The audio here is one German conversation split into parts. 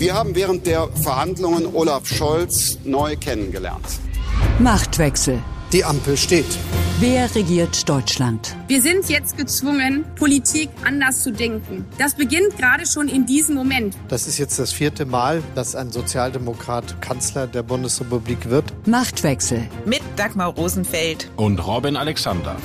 Wir haben während der Verhandlungen Olaf Scholz neu kennengelernt. Machtwechsel. Die Ampel steht. Wer regiert Deutschland? Wir sind jetzt gezwungen, Politik anders zu denken. Das beginnt gerade schon in diesem Moment. Das ist jetzt das vierte Mal, dass ein Sozialdemokrat Kanzler der Bundesrepublik wird. Machtwechsel. Mit Dagmar Rosenfeld und Robin Alexander.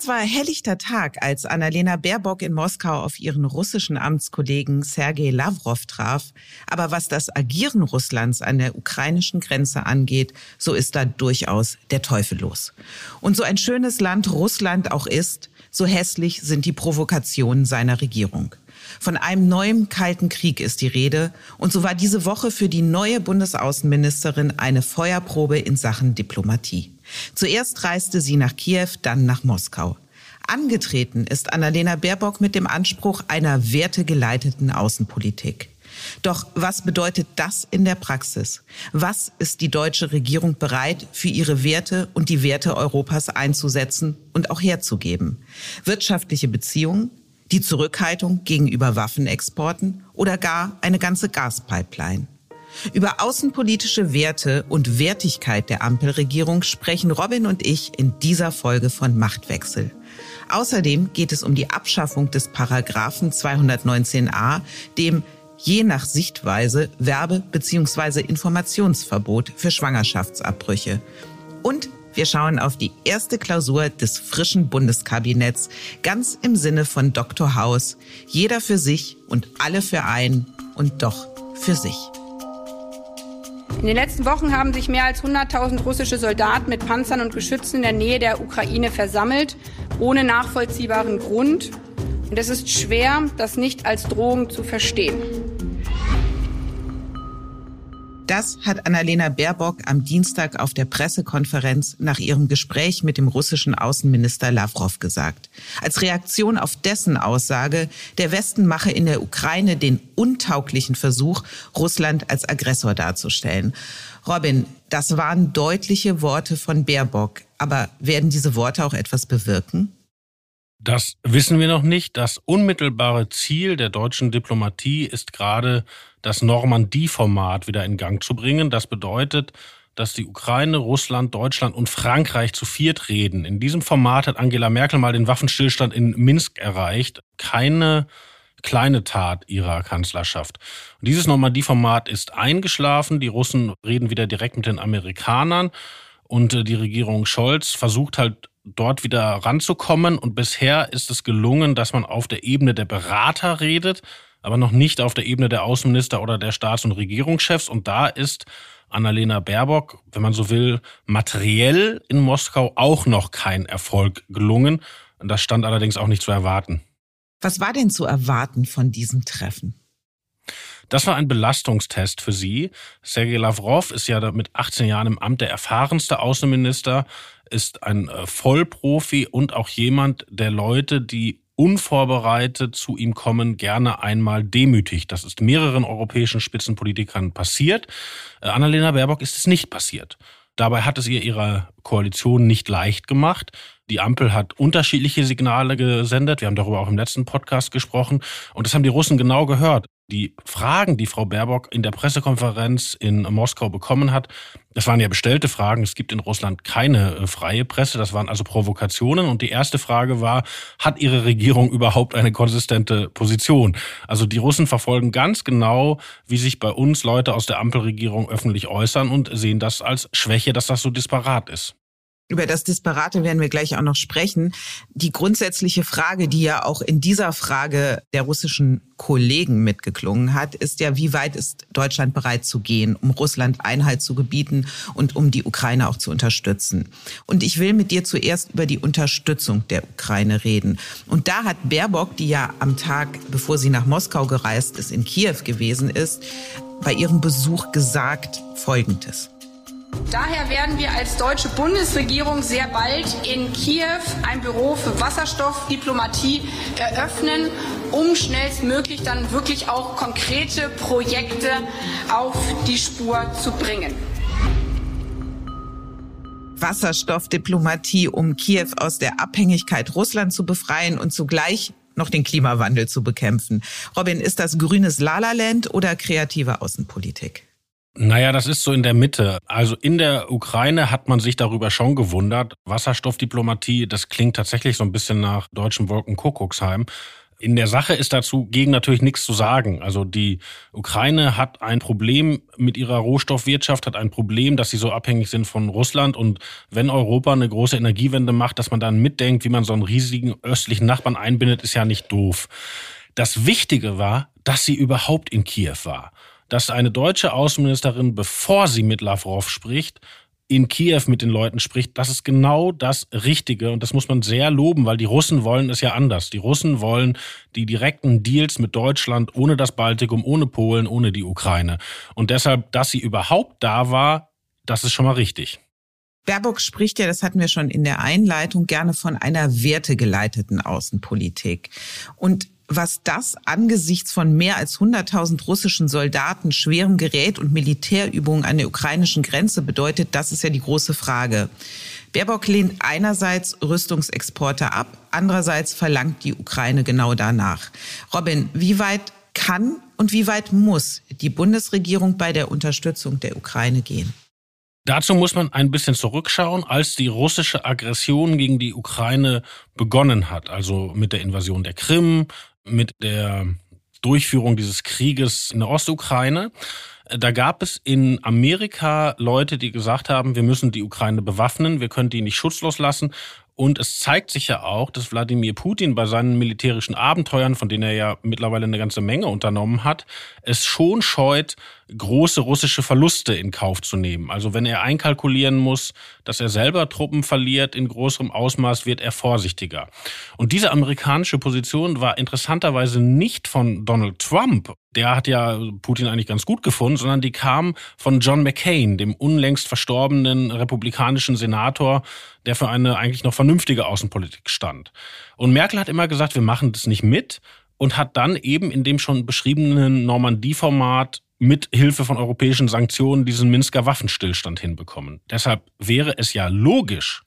Es war helllichter Tag, als Annalena Baerbock in Moskau auf ihren russischen Amtskollegen Sergei Lavrov traf, aber was das Agieren Russlands an der ukrainischen Grenze angeht, so ist da durchaus der Teufel los. Und so ein schönes Land Russland auch ist, so hässlich sind die Provokationen seiner Regierung. Von einem neuen Kalten Krieg ist die Rede. Und so war diese Woche für die neue Bundesaußenministerin eine Feuerprobe in Sachen Diplomatie. Zuerst reiste sie nach Kiew, dann nach Moskau. Angetreten ist Annalena Baerbock mit dem Anspruch einer wertegeleiteten Außenpolitik. Doch was bedeutet das in der Praxis? Was ist die deutsche Regierung bereit, für ihre Werte und die Werte Europas einzusetzen und auch herzugeben? Wirtschaftliche Beziehungen, die Zurückhaltung gegenüber Waffenexporten oder gar eine ganze Gaspipeline? Über außenpolitische Werte und Wertigkeit der Ampelregierung sprechen Robin und ich in dieser Folge von Machtwechsel. Außerdem geht es um die Abschaffung des Paragraphen 219a, dem je nach Sichtweise Werbe- bzw. Informationsverbot für Schwangerschaftsabbrüche. Und wir schauen auf die erste Klausur des frischen Bundeskabinetts, ganz im Sinne von Dr. House. Jeder für sich und alle für einen und doch für sich. In den letzten Wochen haben sich mehr als 100.000 russische Soldaten mit Panzern und Geschützen in der Nähe der Ukraine versammelt, ohne nachvollziehbaren Grund. Und es ist schwer, das nicht als Drohung zu verstehen. Das hat Annalena Baerbock am Dienstag auf der Pressekonferenz nach ihrem Gespräch mit dem russischen Außenminister Lavrov gesagt. Als Reaktion auf dessen Aussage, der Westen mache in der Ukraine den untauglichen Versuch, Russland als Aggressor darzustellen. Robin, das waren deutliche Worte von Baerbock. Aber werden diese Worte auch etwas bewirken? Das wissen wir noch nicht. Das unmittelbare Ziel der deutschen Diplomatie ist gerade, das Normandie-Format wieder in Gang zu bringen. Das bedeutet, dass die Ukraine, Russland, Deutschland und Frankreich zu viert reden. In diesem Format hat Angela Merkel mal den Waffenstillstand in Minsk erreicht. Keine kleine Tat ihrer Kanzlerschaft. Und dieses Normandie-Format ist eingeschlafen. Die Russen reden wieder direkt mit den Amerikanern. Und äh, die Regierung Scholz versucht halt dort wieder ranzukommen. Und bisher ist es gelungen, dass man auf der Ebene der Berater redet, aber noch nicht auf der Ebene der Außenminister oder der Staats- und Regierungschefs. Und da ist Annalena Baerbock, wenn man so will, materiell in Moskau auch noch kein Erfolg gelungen. Das stand allerdings auch nicht zu erwarten. Was war denn zu erwarten von diesem Treffen? Das war ein Belastungstest für sie. Sergei Lavrov ist ja mit 18 Jahren im Amt der erfahrenste Außenminister, ist ein äh, Vollprofi und auch jemand, der Leute, die unvorbereitet zu ihm kommen, gerne einmal demütigt. Das ist mehreren europäischen Spitzenpolitikern passiert. Äh, Annalena Baerbock ist es nicht passiert. Dabei hat es ihr ihrer Koalition nicht leicht gemacht. Die Ampel hat unterschiedliche Signale gesendet. Wir haben darüber auch im letzten Podcast gesprochen. Und das haben die Russen genau gehört. Die Fragen, die Frau Baerbock in der Pressekonferenz in Moskau bekommen hat, das waren ja bestellte Fragen. Es gibt in Russland keine äh, freie Presse. Das waren also Provokationen. Und die erste Frage war, hat Ihre Regierung überhaupt eine konsistente Position? Also die Russen verfolgen ganz genau, wie sich bei uns Leute aus der Ampelregierung öffentlich äußern und sehen das als Schwäche, dass das so disparat ist. Über das Disparate werden wir gleich auch noch sprechen. Die grundsätzliche Frage, die ja auch in dieser Frage der russischen Kollegen mitgeklungen hat, ist ja, wie weit ist Deutschland bereit zu gehen, um Russland Einhalt zu gebieten und um die Ukraine auch zu unterstützen. Und ich will mit dir zuerst über die Unterstützung der Ukraine reden. Und da hat Baerbock, die ja am Tag, bevor sie nach Moskau gereist ist, in Kiew gewesen ist, bei ihrem Besuch gesagt Folgendes. Daher werden wir als deutsche Bundesregierung sehr bald in Kiew ein Büro für Wasserstoffdiplomatie eröffnen, um schnellstmöglich dann wirklich auch konkrete Projekte auf die Spur zu bringen. Wasserstoffdiplomatie, um Kiew aus der Abhängigkeit Russland zu befreien und zugleich noch den Klimawandel zu bekämpfen. Robin, ist das grünes Lalaland oder kreative Außenpolitik? Naja, das ist so in der Mitte. Also in der Ukraine hat man sich darüber schon gewundert. Wasserstoffdiplomatie, das klingt tatsächlich so ein bisschen nach deutschen Wolkenkuckucksheim. In der Sache ist dazu gegen natürlich nichts zu sagen. Also die Ukraine hat ein Problem mit ihrer Rohstoffwirtschaft, hat ein Problem, dass sie so abhängig sind von Russland. Und wenn Europa eine große Energiewende macht, dass man dann mitdenkt, wie man so einen riesigen östlichen Nachbarn einbindet, ist ja nicht doof. Das Wichtige war, dass sie überhaupt in Kiew war dass eine deutsche Außenministerin, bevor sie mit Lavrov spricht, in Kiew mit den Leuten spricht, das ist genau das Richtige und das muss man sehr loben, weil die Russen wollen es ja anders. Die Russen wollen die direkten Deals mit Deutschland ohne das Baltikum, ohne Polen, ohne die Ukraine. Und deshalb, dass sie überhaupt da war, das ist schon mal richtig. Baerbock spricht ja, das hatten wir schon in der Einleitung, gerne von einer wertegeleiteten Außenpolitik. Und was das angesichts von mehr als 100.000 russischen Soldaten, schwerem Gerät und Militärübungen an der ukrainischen Grenze bedeutet, das ist ja die große Frage. Baerbock lehnt einerseits Rüstungsexporte ab, andererseits verlangt die Ukraine genau danach. Robin, wie weit kann und wie weit muss die Bundesregierung bei der Unterstützung der Ukraine gehen? Dazu muss man ein bisschen zurückschauen, als die russische Aggression gegen die Ukraine begonnen hat, also mit der Invasion der Krim, mit der Durchführung dieses Krieges in der Ostukraine. Da gab es in Amerika Leute, die gesagt haben, wir müssen die Ukraine bewaffnen, wir können die nicht schutzlos lassen. Und es zeigt sich ja auch, dass Wladimir Putin bei seinen militärischen Abenteuern, von denen er ja mittlerweile eine ganze Menge unternommen hat, es schon scheut, große russische Verluste in Kauf zu nehmen. Also wenn er einkalkulieren muss, dass er selber Truppen verliert in größerem Ausmaß, wird er vorsichtiger. Und diese amerikanische Position war interessanterweise nicht von Donald Trump. Der hat ja Putin eigentlich ganz gut gefunden, sondern die kam von John McCain, dem unlängst verstorbenen republikanischen Senator, der für eine eigentlich noch vernünftige Außenpolitik stand. Und Merkel hat immer gesagt, wir machen das nicht mit und hat dann eben in dem schon beschriebenen Normandie-Format mit Hilfe von europäischen Sanktionen diesen Minsker Waffenstillstand hinbekommen. Deshalb wäre es ja logisch,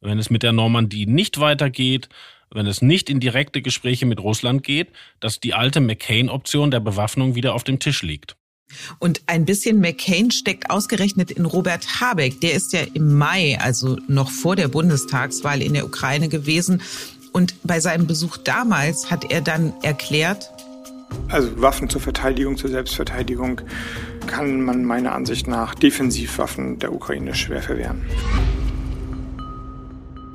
wenn es mit der Normandie nicht weitergeht, wenn es nicht in direkte Gespräche mit Russland geht, dass die alte McCain-Option der Bewaffnung wieder auf dem Tisch liegt. Und ein bisschen McCain steckt ausgerechnet in Robert Habeck. Der ist ja im Mai, also noch vor der Bundestagswahl in der Ukraine gewesen. Und bei seinem Besuch damals hat er dann erklärt, also Waffen zur Verteidigung, zur Selbstverteidigung kann man meiner Ansicht nach Defensivwaffen der Ukraine schwer verwehren.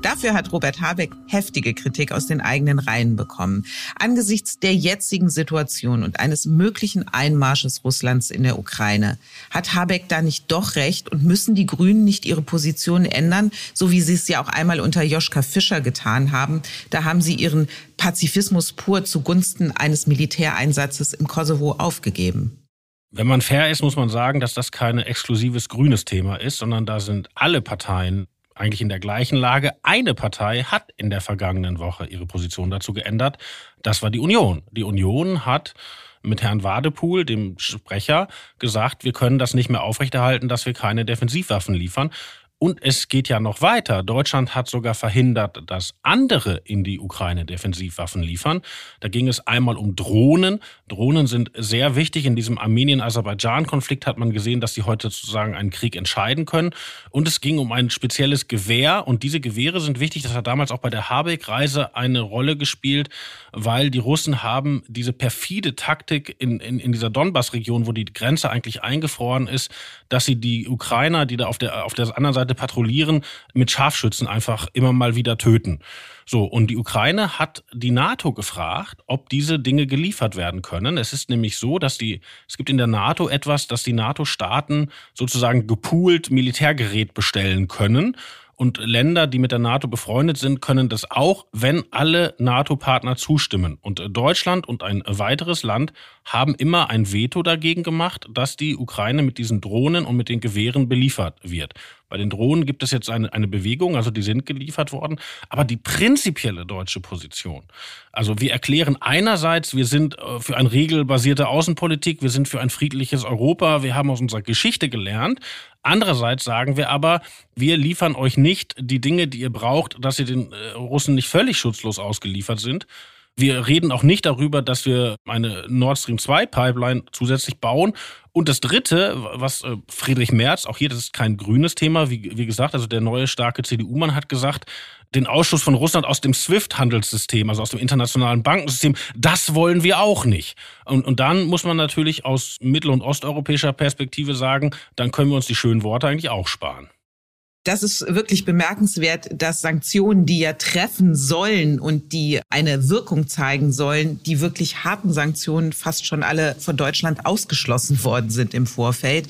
Dafür hat Robert Habeck heftige Kritik aus den eigenen Reihen bekommen. Angesichts der jetzigen Situation und eines möglichen Einmarsches Russlands in der Ukraine, hat Habeck da nicht doch recht und müssen die Grünen nicht ihre Position ändern, so wie sie es ja auch einmal unter Joschka Fischer getan haben. Da haben sie ihren Pazifismus pur zugunsten eines Militäreinsatzes im Kosovo aufgegeben. Wenn man fair ist, muss man sagen, dass das kein exklusives grünes Thema ist, sondern da sind alle Parteien eigentlich in der gleichen Lage. Eine Partei hat in der vergangenen Woche ihre Position dazu geändert. Das war die Union. Die Union hat mit Herrn Wadepool, dem Sprecher, gesagt, wir können das nicht mehr aufrechterhalten, dass wir keine Defensivwaffen liefern. Und es geht ja noch weiter. Deutschland hat sogar verhindert, dass andere in die Ukraine Defensivwaffen liefern. Da ging es einmal um Drohnen. Drohnen sind sehr wichtig. In diesem Armenien-Aserbaidschan-Konflikt hat man gesehen, dass sie heute sozusagen einen Krieg entscheiden können. Und es ging um ein spezielles Gewehr. Und diese Gewehre sind wichtig. Das hat damals auch bei der Habeck-Reise eine Rolle gespielt, weil die Russen haben diese perfide Taktik in, in, in dieser Donbass-Region, wo die Grenze eigentlich eingefroren ist, dass sie die Ukrainer, die da auf der, auf der anderen Seite Seite patrouillieren, mit Scharfschützen einfach immer mal wieder töten. So, und die Ukraine hat die NATO gefragt, ob diese Dinge geliefert werden können. Es ist nämlich so, dass die, es gibt in der NATO etwas, dass die NATO-Staaten sozusagen gepoolt Militärgerät bestellen können. Und Länder, die mit der NATO befreundet sind, können das auch, wenn alle NATO-Partner zustimmen. Und Deutschland und ein weiteres Land haben immer ein Veto dagegen gemacht, dass die Ukraine mit diesen Drohnen und mit den Gewehren beliefert wird. Bei den Drohnen gibt es jetzt eine, eine Bewegung, also die sind geliefert worden. Aber die prinzipielle deutsche Position, also wir erklären einerseits, wir sind äh, für eine regelbasierte Außenpolitik, wir sind für ein friedliches Europa, wir haben aus unserer Geschichte gelernt. Andererseits sagen wir aber, wir liefern euch nicht die Dinge, die ihr braucht, dass ihr den äh, Russen nicht völlig schutzlos ausgeliefert sind. Wir reden auch nicht darüber, dass wir eine Nord Stream 2 Pipeline zusätzlich bauen. Und das Dritte, was äh, Friedrich Merz, auch hier, das ist kein grünes Thema, wie, wie gesagt, also der neue starke CDU-Mann hat gesagt, den Ausschluss von Russland aus dem SWIFT-Handelssystem, also aus dem internationalen Bankensystem, das wollen wir auch nicht. Und, und dann muss man natürlich aus mittel- und osteuropäischer Perspektive sagen, dann können wir uns die schönen Worte eigentlich auch sparen das ist wirklich bemerkenswert, dass Sanktionen, die ja treffen sollen und die eine Wirkung zeigen sollen, die wirklich harten Sanktionen fast schon alle von Deutschland ausgeschlossen worden sind im Vorfeld.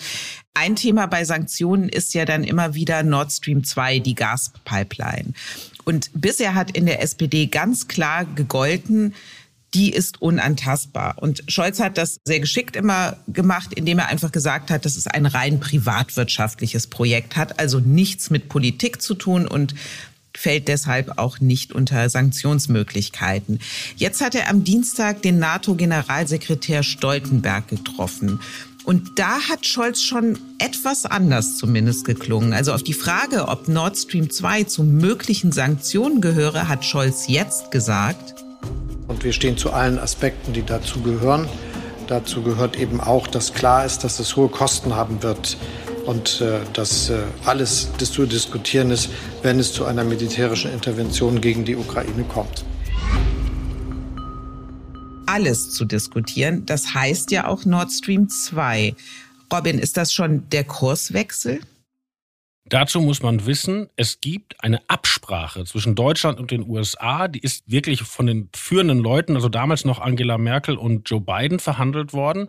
Ein Thema bei Sanktionen ist ja dann immer wieder Nord Stream 2, die Gaspipeline. Und bisher hat in der SPD ganz klar gegolten, die ist unantastbar. Und Scholz hat das sehr geschickt immer gemacht, indem er einfach gesagt hat, dass es ein rein privatwirtschaftliches Projekt hat, also nichts mit Politik zu tun und fällt deshalb auch nicht unter Sanktionsmöglichkeiten. Jetzt hat er am Dienstag den NATO-Generalsekretär Stoltenberg getroffen. Und da hat Scholz schon etwas anders zumindest geklungen. Also auf die Frage, ob Nord Stream 2 zu möglichen Sanktionen gehöre, hat Scholz jetzt gesagt, und wir stehen zu allen Aspekten, die dazu gehören. Dazu gehört eben auch, dass klar ist, dass es hohe Kosten haben wird und äh, dass äh, alles zu diskutieren ist, wenn es zu einer militärischen Intervention gegen die Ukraine kommt. Alles zu diskutieren, das heißt ja auch Nord Stream 2. Robin, ist das schon der Kurswechsel? Dazu muss man wissen, es gibt eine Absprache zwischen Deutschland und den USA, die ist wirklich von den führenden Leuten, also damals noch Angela Merkel und Joe Biden verhandelt worden.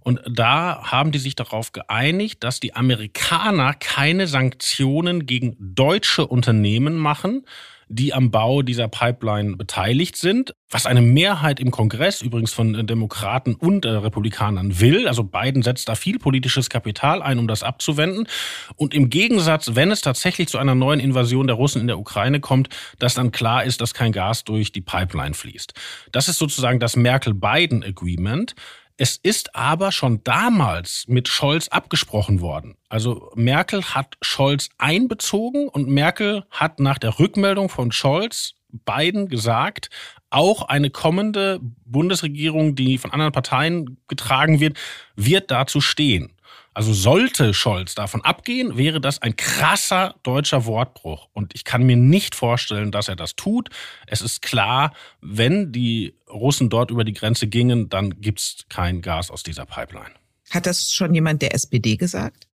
Und da haben die sich darauf geeinigt, dass die Amerikaner keine Sanktionen gegen deutsche Unternehmen machen, die am Bau dieser Pipeline beteiligt sind, was eine Mehrheit im Kongress übrigens von Demokraten und äh, Republikanern will. Also Biden setzt da viel politisches Kapital ein, um das abzuwenden. Und im Gegensatz, wenn es tatsächlich zu einer neuen Invasion der Russen in der Ukraine kommt, dass dann klar ist, dass kein Gas durch die Pipeline fließt. Das ist sozusagen das Merkel-Biden-Agreement. Es ist aber schon damals mit Scholz abgesprochen worden. Also Merkel hat Scholz einbezogen und Merkel hat nach der Rückmeldung von Scholz beiden gesagt, auch eine kommende Bundesregierung, die von anderen Parteien getragen wird, wird dazu stehen. Also sollte Scholz davon abgehen, wäre das ein krasser deutscher Wortbruch. Und ich kann mir nicht vorstellen, dass er das tut. Es ist klar, wenn die Russen dort über die Grenze gingen, dann gibt es kein Gas aus dieser Pipeline. Hat das schon jemand der SPD gesagt?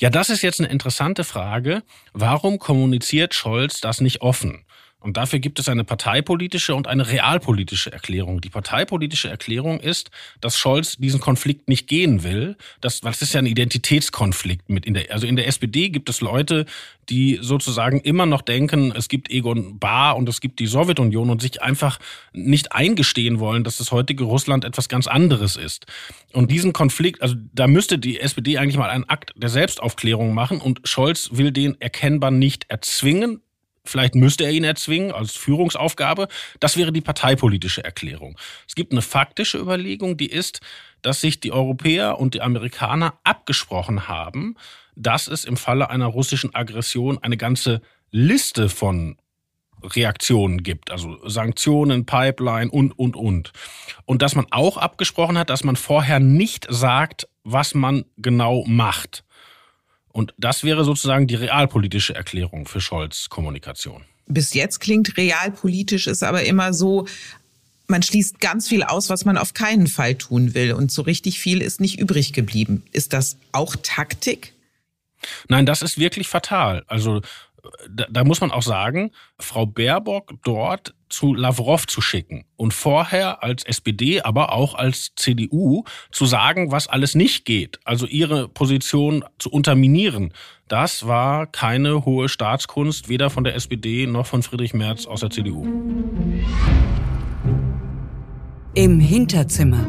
Ja, das ist jetzt eine interessante Frage. Warum kommuniziert Scholz das nicht offen? Und dafür gibt es eine parteipolitische und eine realpolitische Erklärung. Die parteipolitische Erklärung ist, dass Scholz diesen Konflikt nicht gehen will. Das, weil ist ja ein Identitätskonflikt mit in der, also in der SPD gibt es Leute, die sozusagen immer noch denken, es gibt Egon Bahr und es gibt die Sowjetunion und sich einfach nicht eingestehen wollen, dass das heutige Russland etwas ganz anderes ist. Und diesen Konflikt, also da müsste die SPD eigentlich mal einen Akt der Selbstaufklärung machen und Scholz will den erkennbar nicht erzwingen Vielleicht müsste er ihn erzwingen als Führungsaufgabe. Das wäre die parteipolitische Erklärung. Es gibt eine faktische Überlegung, die ist, dass sich die Europäer und die Amerikaner abgesprochen haben, dass es im Falle einer russischen Aggression eine ganze Liste von Reaktionen gibt, also Sanktionen, Pipeline und, und, und. Und dass man auch abgesprochen hat, dass man vorher nicht sagt, was man genau macht. Und das wäre sozusagen die realpolitische Erklärung für Scholz Kommunikation. Bis jetzt klingt realpolitisch, ist aber immer so, man schließt ganz viel aus, was man auf keinen Fall tun will. Und so richtig viel ist nicht übrig geblieben. Ist das auch Taktik? Nein, das ist wirklich fatal. Also da, da muss man auch sagen, Frau Baerbock dort zu Lavrov zu schicken und vorher als SPD, aber auch als CDU zu sagen, was alles nicht geht, also ihre Position zu unterminieren, das war keine hohe Staatskunst, weder von der SPD noch von Friedrich Merz aus der CDU. Im Hinterzimmer.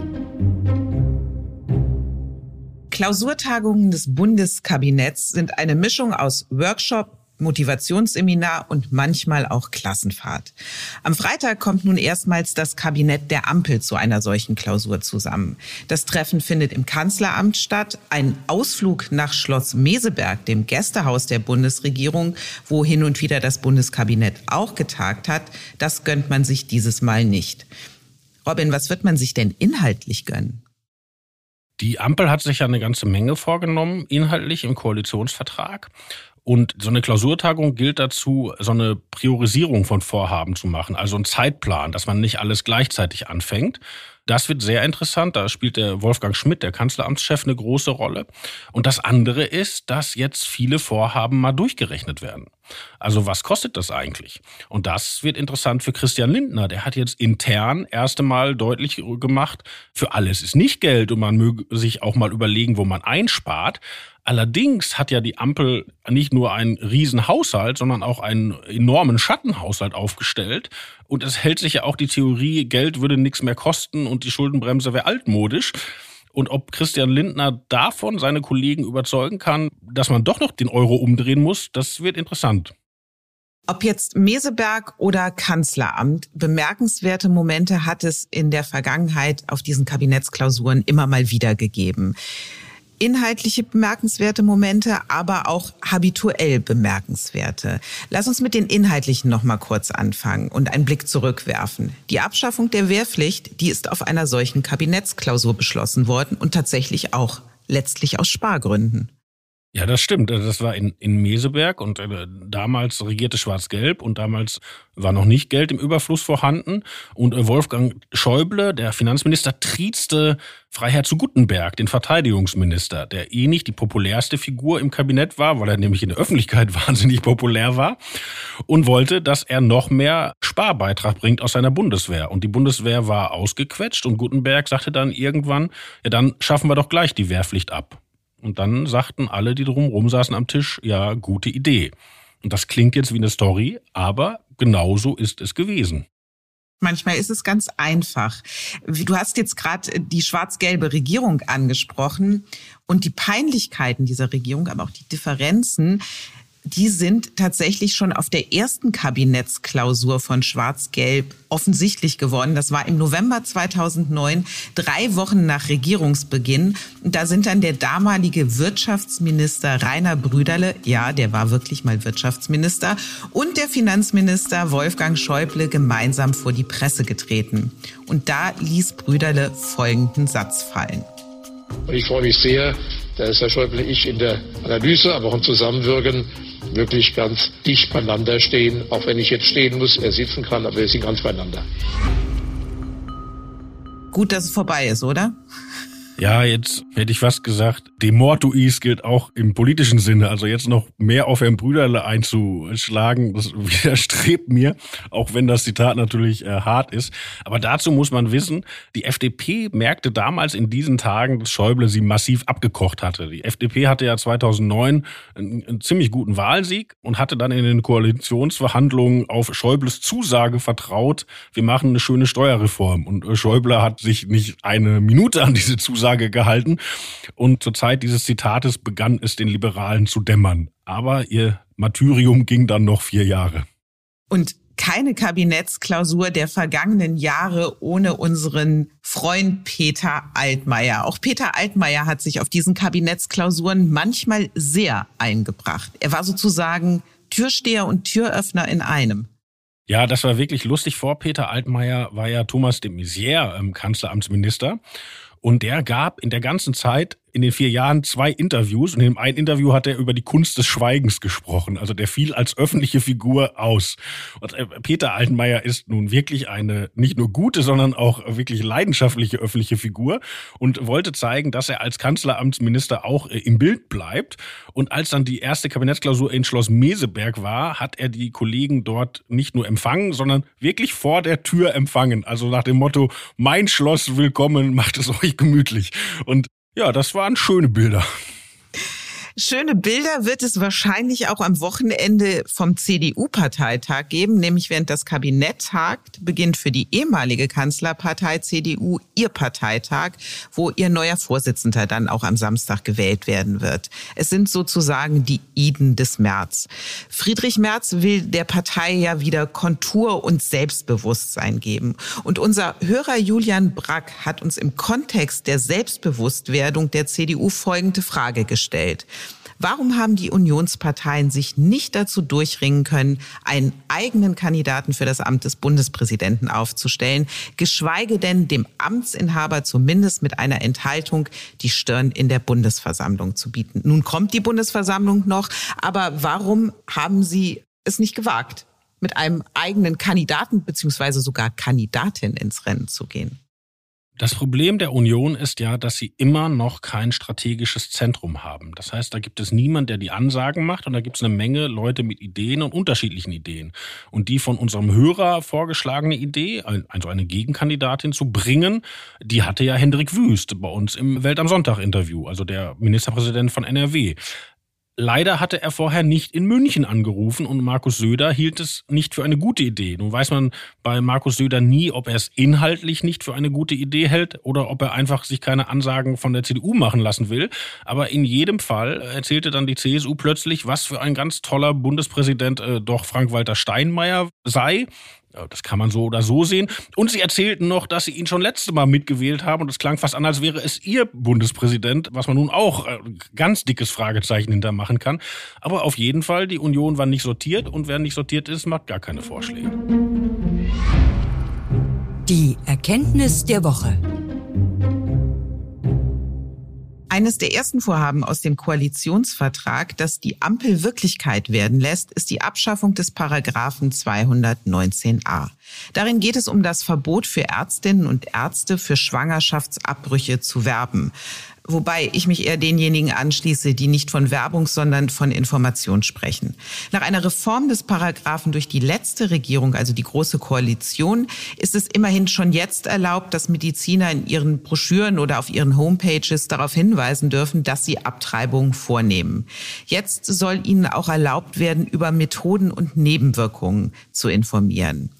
Klausurtagungen des Bundeskabinetts sind eine Mischung aus Workshop, Motivationsseminar und manchmal auch Klassenfahrt. Am Freitag kommt nun erstmals das Kabinett der Ampel zu einer solchen Klausur zusammen. Das Treffen findet im Kanzleramt statt. Ein Ausflug nach Schloss Meseberg, dem Gästehaus der Bundesregierung, wo hin und wieder das Bundeskabinett auch getagt hat, das gönnt man sich dieses Mal nicht. Robin, was wird man sich denn inhaltlich gönnen? Die Ampel hat sich ja eine ganze Menge vorgenommen, inhaltlich im Koalitionsvertrag. Und so eine Klausurtagung gilt dazu, so eine Priorisierung von Vorhaben zu machen, also ein Zeitplan, dass man nicht alles gleichzeitig anfängt. Das wird sehr interessant. Da spielt der Wolfgang Schmidt, der Kanzleramtschef, eine große Rolle. Und das andere ist, dass jetzt viele Vorhaben mal durchgerechnet werden. Also was kostet das eigentlich? Und das wird interessant für Christian Lindner. Der hat jetzt intern erst einmal deutlich gemacht, für alles ist nicht Geld und man möge sich auch mal überlegen, wo man einspart. Allerdings hat ja die Ampel nicht nur einen Riesenhaushalt, sondern auch einen enormen Schattenhaushalt aufgestellt. Und es hält sich ja auch die Theorie, Geld würde nichts mehr kosten und die Schuldenbremse wäre altmodisch. Und ob Christian Lindner davon seine Kollegen überzeugen kann, dass man doch noch den Euro umdrehen muss, das wird interessant. Ob jetzt Meseberg oder Kanzleramt, bemerkenswerte Momente hat es in der Vergangenheit auf diesen Kabinettsklausuren immer mal wieder gegeben inhaltliche bemerkenswerte Momente, aber auch habituell bemerkenswerte. Lass uns mit den inhaltlichen noch mal kurz anfangen und einen Blick zurückwerfen. Die Abschaffung der Wehrpflicht, die ist auf einer solchen Kabinettsklausur beschlossen worden und tatsächlich auch letztlich aus Spargründen. Ja, das stimmt. Also das war in, in Meseberg und äh, damals regierte Schwarz-Gelb und damals war noch nicht Geld im Überfluss vorhanden. Und äh, Wolfgang Schäuble, der Finanzminister, triezte Freiherr zu Guttenberg, den Verteidigungsminister, der eh nicht die populärste Figur im Kabinett war, weil er nämlich in der Öffentlichkeit wahnsinnig populär war und wollte, dass er noch mehr Sparbeitrag bringt aus seiner Bundeswehr. Und die Bundeswehr war ausgequetscht und Guttenberg sagte dann irgendwann, ja dann schaffen wir doch gleich die Wehrpflicht ab. Und dann sagten alle, die drumherum saßen am Tisch, ja, gute Idee. Und das klingt jetzt wie eine Story, aber genauso ist es gewesen. Manchmal ist es ganz einfach. Du hast jetzt gerade die schwarz-gelbe Regierung angesprochen und die Peinlichkeiten dieser Regierung, aber auch die Differenzen, die sind tatsächlich schon auf der ersten Kabinettsklausur von Schwarz-Gelb offensichtlich geworden. Das war im November 2009, drei Wochen nach Regierungsbeginn. Da sind dann der damalige Wirtschaftsminister Rainer Brüderle, ja, der war wirklich mal Wirtschaftsminister, und der Finanzminister Wolfgang Schäuble gemeinsam vor die Presse getreten. Und da ließ Brüderle folgenden Satz fallen. Ich freue mich sehr, dass Herr Schäuble ich in der Analyse, aber auch im Zusammenwirken wirklich ganz dicht beieinander stehen. Auch wenn ich jetzt stehen muss, er sitzen kann, aber wir sind ganz beieinander. Gut, dass es vorbei ist, oder? Ja, jetzt hätte ich fast gesagt, dem Mortuis gilt auch im politischen Sinne. Also jetzt noch mehr auf Herrn Brüderle einzuschlagen, das widerstrebt mir, auch wenn das Zitat natürlich äh, hart ist. Aber dazu muss man wissen, die FDP merkte damals in diesen Tagen, dass Schäuble sie massiv abgekocht hatte. Die FDP hatte ja 2009 einen, einen ziemlich guten Wahlsieg und hatte dann in den Koalitionsverhandlungen auf Schäubles Zusage vertraut, wir machen eine schöne Steuerreform. Und äh, Schäuble hat sich nicht eine Minute an diese Zusage Aussage gehalten. Und zur Zeit dieses Zitates begann es den Liberalen zu dämmern. Aber ihr Martyrium ging dann noch vier Jahre. Und keine Kabinettsklausur der vergangenen Jahre ohne unseren Freund Peter Altmaier. Auch Peter Altmaier hat sich auf diesen Kabinettsklausuren manchmal sehr eingebracht. Er war sozusagen Türsteher und Türöffner in einem. Ja, das war wirklich lustig. Vor Peter Altmaier war ja Thomas de Maizière ähm, Kanzleramtsminister. Und der gab in der ganzen Zeit in den vier Jahren zwei Interviews und in dem einen Interview hat er über die Kunst des Schweigens gesprochen. Also der fiel als öffentliche Figur aus. Und äh, Peter Altenmeier ist nun wirklich eine nicht nur gute, sondern auch wirklich leidenschaftliche öffentliche Figur und wollte zeigen, dass er als Kanzleramtsminister auch äh, im Bild bleibt. Und als dann die erste Kabinettsklausur in Schloss Meseberg war, hat er die Kollegen dort nicht nur empfangen, sondern wirklich vor der Tür empfangen. Also nach dem Motto, mein Schloss willkommen, macht es euch gemütlich. Und ja, das waren schöne Bilder. Schöne Bilder wird es wahrscheinlich auch am Wochenende vom CDU-Parteitag geben, nämlich während das Kabinett tagt, beginnt für die ehemalige Kanzlerpartei CDU ihr Parteitag, wo ihr neuer Vorsitzender dann auch am Samstag gewählt werden wird. Es sind sozusagen die Iden des März. Friedrich Merz will der Partei ja wieder Kontur und Selbstbewusstsein geben. Und unser Hörer Julian Brack hat uns im Kontext der Selbstbewusstwerdung der CDU folgende Frage gestellt. Warum haben die Unionsparteien sich nicht dazu durchringen können, einen eigenen Kandidaten für das Amt des Bundespräsidenten aufzustellen, geschweige denn dem Amtsinhaber zumindest mit einer Enthaltung die Stirn in der Bundesversammlung zu bieten? Nun kommt die Bundesversammlung noch, aber warum haben sie es nicht gewagt, mit einem eigenen Kandidaten beziehungsweise sogar Kandidatin ins Rennen zu gehen? Das Problem der Union ist ja, dass sie immer noch kein strategisches Zentrum haben. Das heißt, da gibt es niemand, der die Ansagen macht und da gibt es eine Menge Leute mit Ideen und unterschiedlichen Ideen. Und die von unserem Hörer vorgeschlagene Idee, also eine Gegenkandidatin zu bringen, die hatte ja Hendrik Wüst bei uns im Welt am Sonntag Interview, also der Ministerpräsident von NRW. Leider hatte er vorher nicht in München angerufen und Markus Söder hielt es nicht für eine gute Idee. Nun weiß man bei Markus Söder nie, ob er es inhaltlich nicht für eine gute Idee hält oder ob er einfach sich keine Ansagen von der CDU machen lassen will. Aber in jedem Fall erzählte dann die CSU plötzlich, was für ein ganz toller Bundespräsident äh, doch Frank-Walter Steinmeier sei. Das kann man so oder so sehen. Und sie erzählten noch, dass sie ihn schon letzte Mal mitgewählt haben und es klang fast an, als wäre es ihr Bundespräsident, was man nun auch äh, ganz dickes Fragezeichen hintermachen kann. Aber auf jeden Fall, die Union war nicht sortiert und wer nicht sortiert ist, macht gar keine Vorschläge. Die Erkenntnis der Woche. Eines der ersten Vorhaben aus dem Koalitionsvertrag, das die Ampel Wirklichkeit werden lässt, ist die Abschaffung des Paragraphen 219a. Darin geht es um das Verbot für Ärztinnen und Ärzte für Schwangerschaftsabbrüche zu werben. Wobei ich mich eher denjenigen anschließe, die nicht von Werbung, sondern von Information sprechen. Nach einer Reform des Paragraphen durch die letzte Regierung, also die Große Koalition, ist es immerhin schon jetzt erlaubt, dass Mediziner in ihren Broschüren oder auf ihren Homepages darauf hinweisen dürfen, dass sie Abtreibungen vornehmen. Jetzt soll ihnen auch erlaubt werden, über Methoden und Nebenwirkungen zu informieren.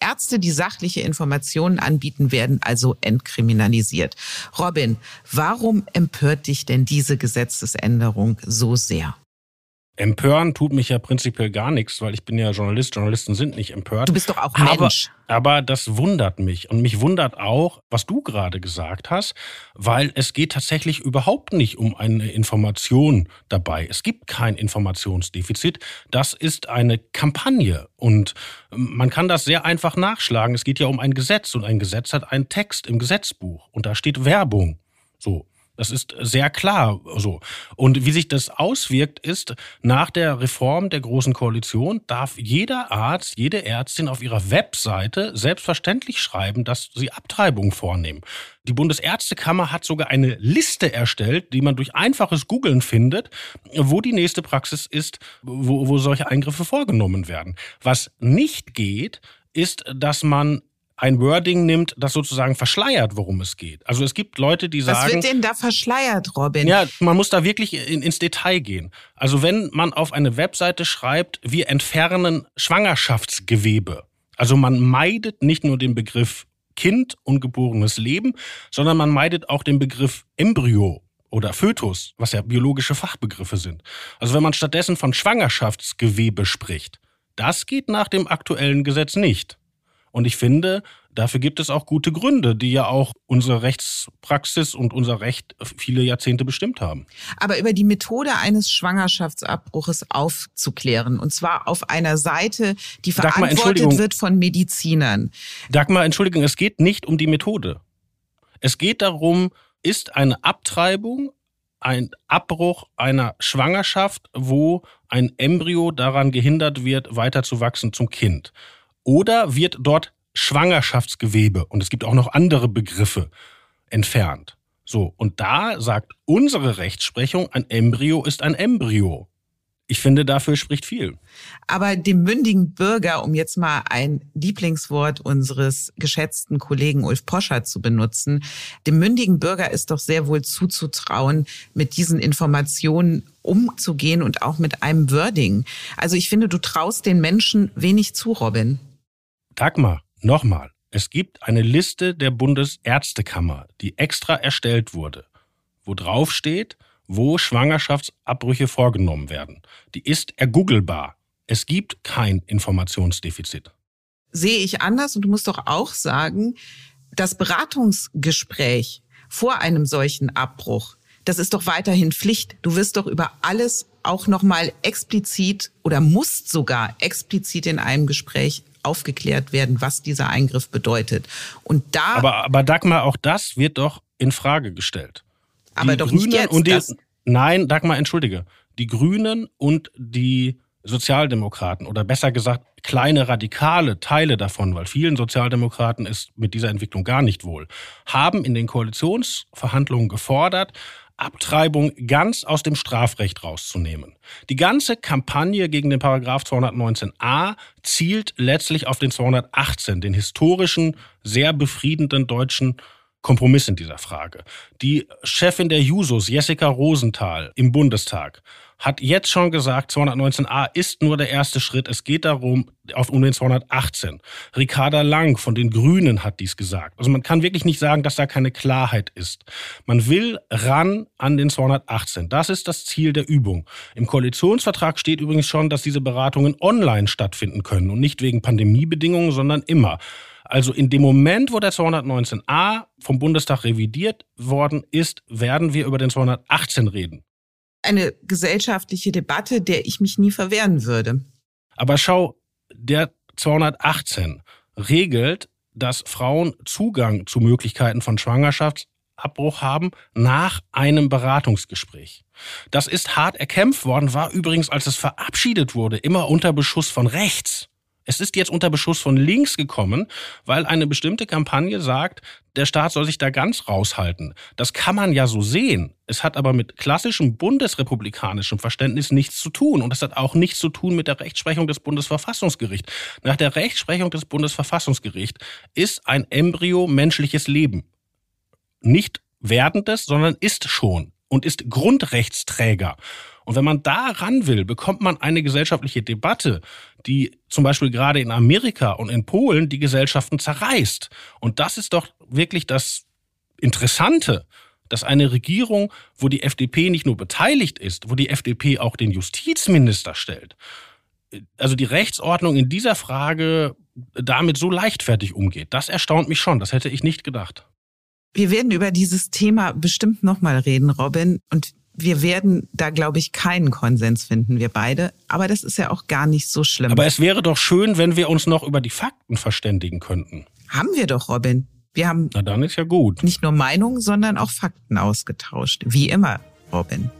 Ärzte, die sachliche Informationen anbieten, werden also entkriminalisiert. Robin, warum empört dich denn diese Gesetzesänderung so sehr? Empören tut mich ja prinzipiell gar nichts, weil ich bin ja Journalist. Journalisten sind nicht empört. Du bist doch auch Mensch. Aber, aber das wundert mich. Und mich wundert auch, was du gerade gesagt hast, weil es geht tatsächlich überhaupt nicht um eine Information dabei. Es gibt kein Informationsdefizit. Das ist eine Kampagne. Und man kann das sehr einfach nachschlagen. Es geht ja um ein Gesetz und ein Gesetz hat einen Text im Gesetzbuch und da steht Werbung. So. Das ist sehr klar so. Und wie sich das auswirkt, ist, nach der Reform der Großen Koalition darf jeder Arzt, jede Ärztin auf ihrer Webseite selbstverständlich schreiben, dass sie Abtreibung vornehmen. Die Bundesärztekammer hat sogar eine Liste erstellt, die man durch einfaches Googlen findet, wo die nächste Praxis ist, wo, wo solche Eingriffe vorgenommen werden. Was nicht geht, ist, dass man ein Wording nimmt, das sozusagen verschleiert, worum es geht. Also es gibt Leute, die sagen. Was wird denn da verschleiert, Robin? Ja, man muss da wirklich in, ins Detail gehen. Also wenn man auf eine Webseite schreibt, wir entfernen Schwangerschaftsgewebe. Also man meidet nicht nur den Begriff Kind, ungeborenes Leben, sondern man meidet auch den Begriff Embryo oder Fötus, was ja biologische Fachbegriffe sind. Also wenn man stattdessen von Schwangerschaftsgewebe spricht, das geht nach dem aktuellen Gesetz nicht. Und ich finde, dafür gibt es auch gute Gründe, die ja auch unsere Rechtspraxis und unser Recht viele Jahrzehnte bestimmt haben. Aber über die Methode eines Schwangerschaftsabbruches aufzuklären, und zwar auf einer Seite, die Dagmar, verantwortet wird von Medizinern. Dagmar, Entschuldigung, es geht nicht um die Methode. Es geht darum, ist eine Abtreibung ein Abbruch einer Schwangerschaft, wo ein Embryo daran gehindert wird, weiter zu wachsen zum Kind? Oder wird dort Schwangerschaftsgewebe, und es gibt auch noch andere Begriffe, entfernt? So, und da sagt unsere Rechtsprechung, ein Embryo ist ein Embryo. Ich finde, dafür spricht viel. Aber dem mündigen Bürger, um jetzt mal ein Lieblingswort unseres geschätzten Kollegen Ulf Poscher zu benutzen, dem mündigen Bürger ist doch sehr wohl zuzutrauen, mit diesen Informationen umzugehen und auch mit einem Wording. Also ich finde, du traust den Menschen wenig zu, Robin. Dagmar, nochmal. Es gibt eine Liste der Bundesärztekammer, die extra erstellt wurde, wo drauf steht, wo Schwangerschaftsabbrüche vorgenommen werden. Die ist ergoogelbar. Es gibt kein Informationsdefizit. Sehe ich anders und du musst doch auch sagen, das Beratungsgespräch vor einem solchen Abbruch, das ist doch weiterhin Pflicht. Du wirst doch über alles auch nochmal explizit oder musst sogar explizit in einem Gespräch aufgeklärt werden, was dieser Eingriff bedeutet. Und da. Aber, aber Dagmar, auch das wird doch in Frage gestellt. Aber die doch Grünen nicht jetzt. Und die, das nein, Dagmar, entschuldige. Die Grünen und die Sozialdemokraten oder besser gesagt kleine radikale Teile davon, weil vielen Sozialdemokraten ist mit dieser Entwicklung gar nicht wohl, haben in den Koalitionsverhandlungen gefordert, Abtreibung ganz aus dem Strafrecht rauszunehmen. Die ganze Kampagne gegen den Paragraph 219a zielt letztlich auf den 218, den historischen, sehr befriedenden deutschen Kompromiss in dieser Frage. Die Chefin der Jusos, Jessica Rosenthal, im Bundestag, hat jetzt schon gesagt, 219a ist nur der erste Schritt. Es geht darum, auf, um den 218. Ricarda Lang von den Grünen hat dies gesagt. Also man kann wirklich nicht sagen, dass da keine Klarheit ist. Man will ran an den 218. Das ist das Ziel der Übung. Im Koalitionsvertrag steht übrigens schon, dass diese Beratungen online stattfinden können und nicht wegen Pandemiebedingungen, sondern immer. Also in dem Moment, wo der 219a vom Bundestag revidiert worden ist, werden wir über den 218 reden. Eine gesellschaftliche Debatte, der ich mich nie verwehren würde. Aber schau, der 218 regelt, dass Frauen Zugang zu Möglichkeiten von Schwangerschaftsabbruch haben nach einem Beratungsgespräch. Das ist hart erkämpft worden, war übrigens, als es verabschiedet wurde, immer unter Beschuss von rechts. Es ist jetzt unter Beschuss von links gekommen, weil eine bestimmte Kampagne sagt, der Staat soll sich da ganz raushalten. Das kann man ja so sehen. Es hat aber mit klassischem bundesrepublikanischem Verständnis nichts zu tun. Und es hat auch nichts zu tun mit der Rechtsprechung des Bundesverfassungsgerichts. Nach der Rechtsprechung des Bundesverfassungsgerichts ist ein Embryo menschliches Leben. Nicht werdendes, sondern ist schon und ist Grundrechtsträger. Und wenn man da ran will, bekommt man eine gesellschaftliche Debatte, die zum Beispiel gerade in Amerika und in Polen die Gesellschaften zerreißt. Und das ist doch wirklich das Interessante, dass eine Regierung, wo die FDP nicht nur beteiligt ist, wo die FDP auch den Justizminister stellt, also die Rechtsordnung in dieser Frage damit so leichtfertig umgeht. Das erstaunt mich schon. Das hätte ich nicht gedacht. Wir werden über dieses Thema bestimmt nochmal reden, Robin. Und wir werden da, glaube ich, keinen Konsens finden, wir beide. Aber das ist ja auch gar nicht so schlimm. Aber es wäre doch schön, wenn wir uns noch über die Fakten verständigen könnten. Haben wir doch, Robin. Wir haben Na dann ist ja gut. nicht nur Meinungen, sondern auch Fakten ausgetauscht. Wie immer, Robin.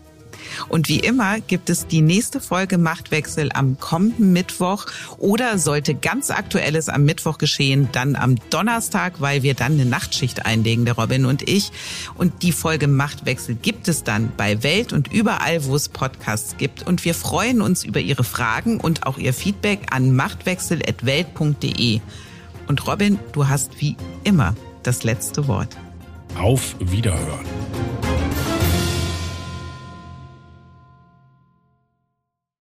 Und wie immer gibt es die nächste Folge Machtwechsel am kommenden Mittwoch oder sollte ganz Aktuelles am Mittwoch geschehen, dann am Donnerstag, weil wir dann eine Nachtschicht einlegen, der Robin und ich. Und die Folge Machtwechsel gibt es dann bei Welt und überall, wo es Podcasts gibt. Und wir freuen uns über Ihre Fragen und auch Ihr Feedback an machtwechsel.welt.de. Und Robin, du hast wie immer das letzte Wort. Auf Wiederhören.